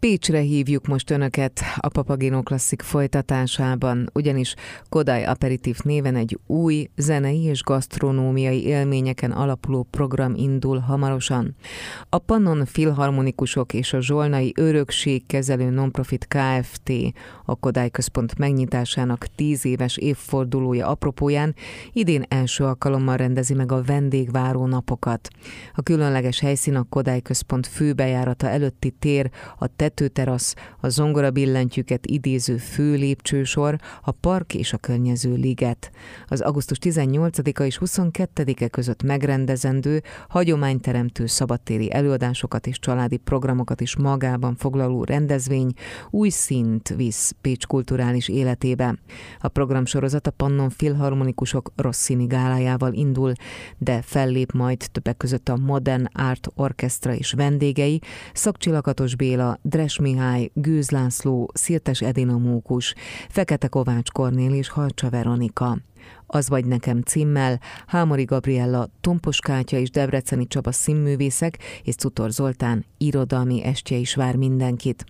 Pécsre hívjuk most Önöket a Papagino Klasszik folytatásában, ugyanis Kodály Aperitív néven egy új zenei és gasztronómiai élményeken alapuló program indul hamarosan. A Pannon Filharmonikusok és a Zsolnai Örökség kezelő Nonprofit Kft. a Kodály Központ megnyitásának tíz éves évfordulója apropóján idén első alkalommal rendezi meg a vendégváró napokat. A különleges helyszín a Kodály Központ főbejárata előtti tér, a tetőterasz, a zongora billentyűket idéző fő lépcsősor, a park és a környező liget. Az augusztus 18-a és 22-e között megrendezendő, hagyományteremtő szabadtéri előadásokat és családi programokat is magában foglaló rendezvény új szint visz Pécs kulturális életébe. A programsorozat a Pannon Filharmonikusok Rossini gálájával indul, de fellép majd többek között a Modern Art Orchestra és vendégei, Szakcsilakatos Béla, Dres Mihály, Gőz László, Szirtes Edina Mókus, Fekete Kovács Kornél és Halcsa Veronika. Az vagy nekem címmel Hámori Gabriella, Tompos Kátya és Debreceni Csaba színművészek és Cutor Zoltán irodalmi estje is vár mindenkit.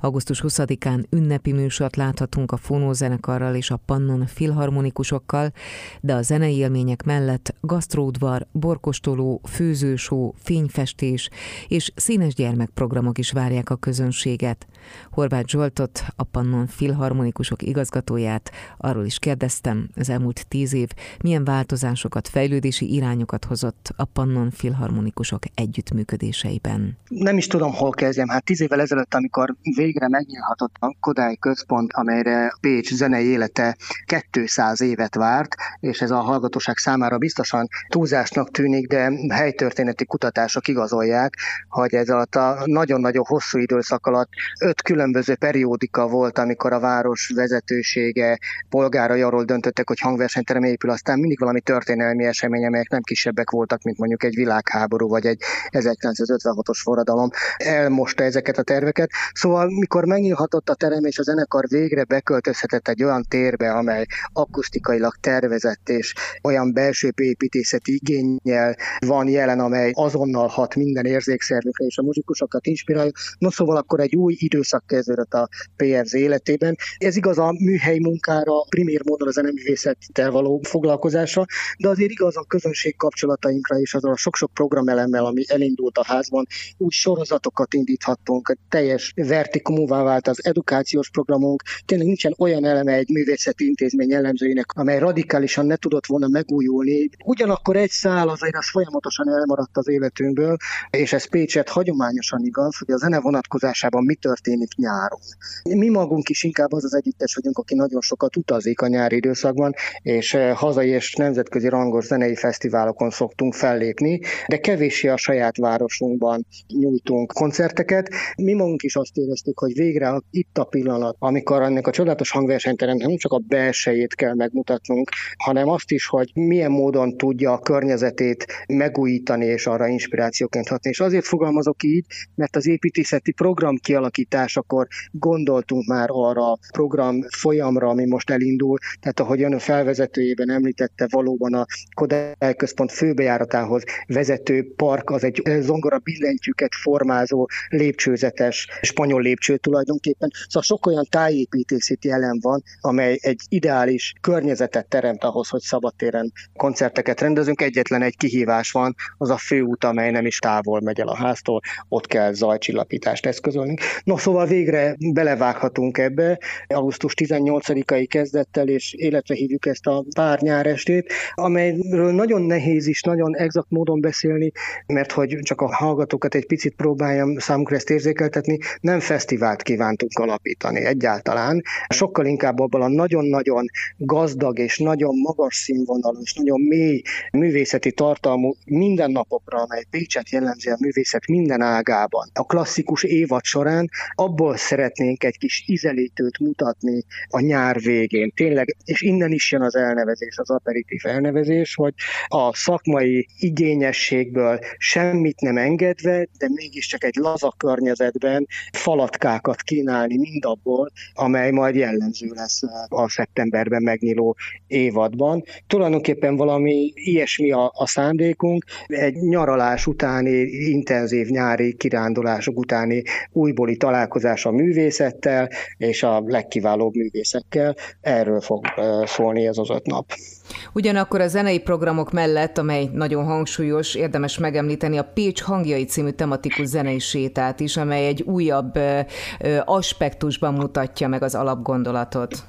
Augusztus 20-án ünnepi műsort láthatunk a fonózenekarral és a Pannon filharmonikusokkal, de a zenei élmények mellett gasztródvar, borkostoló, főzősó, fényfestés és színes gyermekprogramok is várják a közönséget. Horváth Zsoltot, a Pannon filharmonikusok igazgatóját arról is kérdeztem az elmúlt tíz év milyen változásokat, fejlődési irányokat hozott a Pannon filharmonikusok együttműködéseiben. Nem is tudom, hol kezdjem. Hát tíz évvel ezelőtt, amikor végre megnyílhatott a Kodály Központ, amelyre Pécs zenei élete 200 évet várt, és ez a hallgatóság számára biztosan túlzásnak tűnik, de helytörténeti kutatások igazolják, hogy ez alatt a nagyon-nagyon hosszú időszak alatt öt különböző periódika volt, amikor a város vezetősége polgárai arról döntöttek, hogy hangversenyterem épül, aztán mindig valami történelmi esemény, amelyek nem kisebbek voltak, mint mondjuk egy világháború vagy egy 1956-os forradalom, elmosta ezeket a terveket. Szóval, mikor megnyílhatott a terem és a zenekar végre beköltözhetett egy olyan térbe, amely akusztikailag tervezett és olyan belső építészeti igényel van jelen, amely azonnal hat minden érzékszervükre és a muzsikusokat inspirálja. No szóval akkor egy új időszak kezdődött a PFZ életében. Ez igaz a műhely munkára, primér módon a zeneművészettel való foglalkozásra, de azért igaz a közönség kapcsolatainkra és azon a sok-sok programelemmel, ami elindult a házban. Úgy sorozatokat indíthattunk, teljes vertikumúvá vált az edukációs programunk. Tényleg nincsen olyan eleme egy művészeti intézmény jellemzőinek, amely radikálisan ne tudott volna megújulni. Ugyanakkor egy szál azért az folyamatosan elmaradt az életünkből, és ez Pécset hagyományosan igaz, hogy a zene vonatkozásában mi történik nyáron. Mi magunk is inkább az az együttes vagyunk, aki nagyon sokat utazik a nyári időszakban, és eh, hazai és nemzetközi rangos zenei fesztiválokon szoktunk fellépni, de kevéssé a saját városunkban nyújtunk koncerteket. Mi magunk is azt éreztük, hogy végre itt a pillanat, amikor ennek a csodálatos hangversenyteremnek nem csak a belsejét kell megmutatnunk, hanem azt is, hogy milyen módon tudja a környezetét megújítani és arra inspirációként hatni. És azért fogalmazok így, mert az építészeti program kialakításakor gondoltunk már arra a program folyamra, ami most elindul, tehát ahogy ön a felvezetőjében említette, valóban a Kodály Központ főbejáratához vezető park az egy zongora billentyűket formázó lépcsőzetes spanyol lépcső tulajdonképpen. Szóval sok olyan tájépítészeti elem van, amely egy ideális környezetet teremt ahhoz, hogy szabadtéren koncerteket rendezünk. Egyetlen egy kihívás van, az a főút, amely nem is távol megy el a háztól, ott kell zajcsillapítást eszközölni. No, szóval végre belevághatunk ebbe. Augusztus 18-ai kezdettel, és életre hívjuk ezt a pár nyárestét, amelyről nagyon nehéz is, nagyon exakt módon beszélni, mert hogy csak a hallgatókat egy picit próbáljam számukra ezt érzékeltetni, nem fesztivált kívántunk alapítani egyáltalán. Sokkal inkább abban a nagyon-nagyon gazdag és nagyon magas színvonalú és nagyon mély művészeti tartalmú mindennapokra, amely Pécset jellemzi a művészet minden ágában. A klasszikus évad során abból szeretnénk egy kis ízelítőt mutatni a nyár végén. Tényleg, és innen is jön az elnevezés, az aperitív elnevezés, hogy a szakmai igényességből semmit nem engedve, de mégiscsak egy laza környezetben falatkákat kínálni mindabból, amely majd jellemző lesz a szeptemberben megnyíló évadban. Tulajdonképpen valami ilyesmi a, a szándékunk, egy nyaralás utáni, intenzív nyári kirándulások utáni újbóli találkozás a művészettel és a legkiválóbb művészekkel. Erről fog szólni ez az öt nap. Ugyanakkor a zenei programok mellett, amely nagyon hangsúlyos, érdemes megemlíteni a Pécs hangjai című tematikus zenei sétát is, amely egy újabb aspektusban mutatja meg az alapgondolatot.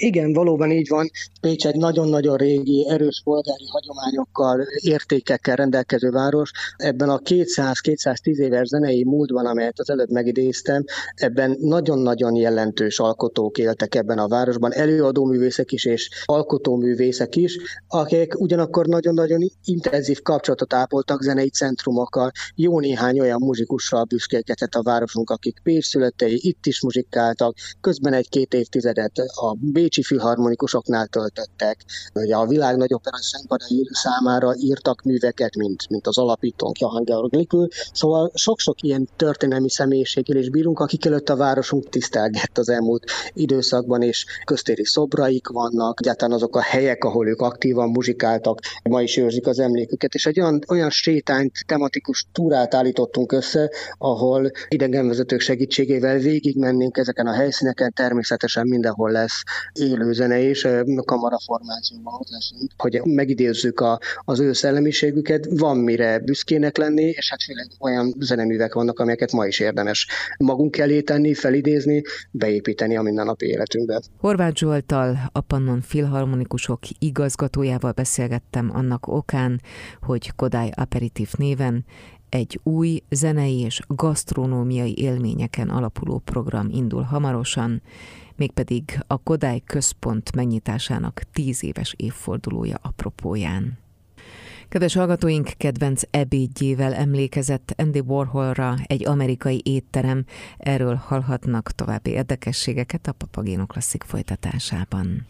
Igen, valóban így van. Pécs egy nagyon-nagyon régi, erős polgári hagyományokkal, értékekkel rendelkező város. Ebben a 200-210 éves zenei múltban, amelyet az előbb megidéztem, ebben nagyon-nagyon jelentős alkotók éltek ebben a városban, előadóművészek is és alkotóművészek is, akik ugyanakkor nagyon-nagyon intenzív kapcsolatot ápoltak zenei centrumokkal. Jó néhány olyan muzsikussal büszkélkedett a városunk, akik Pécs születei, itt is muzsikáltak, közben egy-két évtizedet a Bécsi filharmonikusoknál töltöttek. Ugye a világ nagyobb színpadai számára írtak műveket, mint, mint az alapítónk Johann Georg Likül. Szóval sok-sok ilyen történelmi személyiséggel is bírunk, akik előtt a városunk tisztelgett az elmúlt időszakban, és köztéri szobraik vannak, egyáltalán azok a helyek, ahol ők aktívan muzsikáltak, ma is őrzik az emléküket, és egy olyan, olyan sétányt, tematikus túrát állítottunk össze, ahol idegenvezetők segítségével végigmennénk ezeken a helyszíneken, természetesen mindenhol lesz élőzene és kamaraformációban ott leszünk, hogy megidézzük a, az ő szellemiségüket, van mire büszkének lenni, és hát főleg olyan zeneművek vannak, amelyeket ma is érdemes magunk elé tenni, felidézni, beépíteni a mindennapi életünkbe. Horváth Zsoltal, a Pannon Filharmonikusok igazgatójával beszélgettem annak okán, hogy Kodály Aperitív néven egy új zenei és gasztronómiai élményeken alapuló program indul hamarosan, mégpedig a Kodály Központ megnyitásának tíz éves évfordulója apropóján. Kedves hallgatóink kedvenc ebédjével emlékezett Andy Warholra egy amerikai étterem. Erről hallhatnak további érdekességeket a Papagéno Klasszik folytatásában.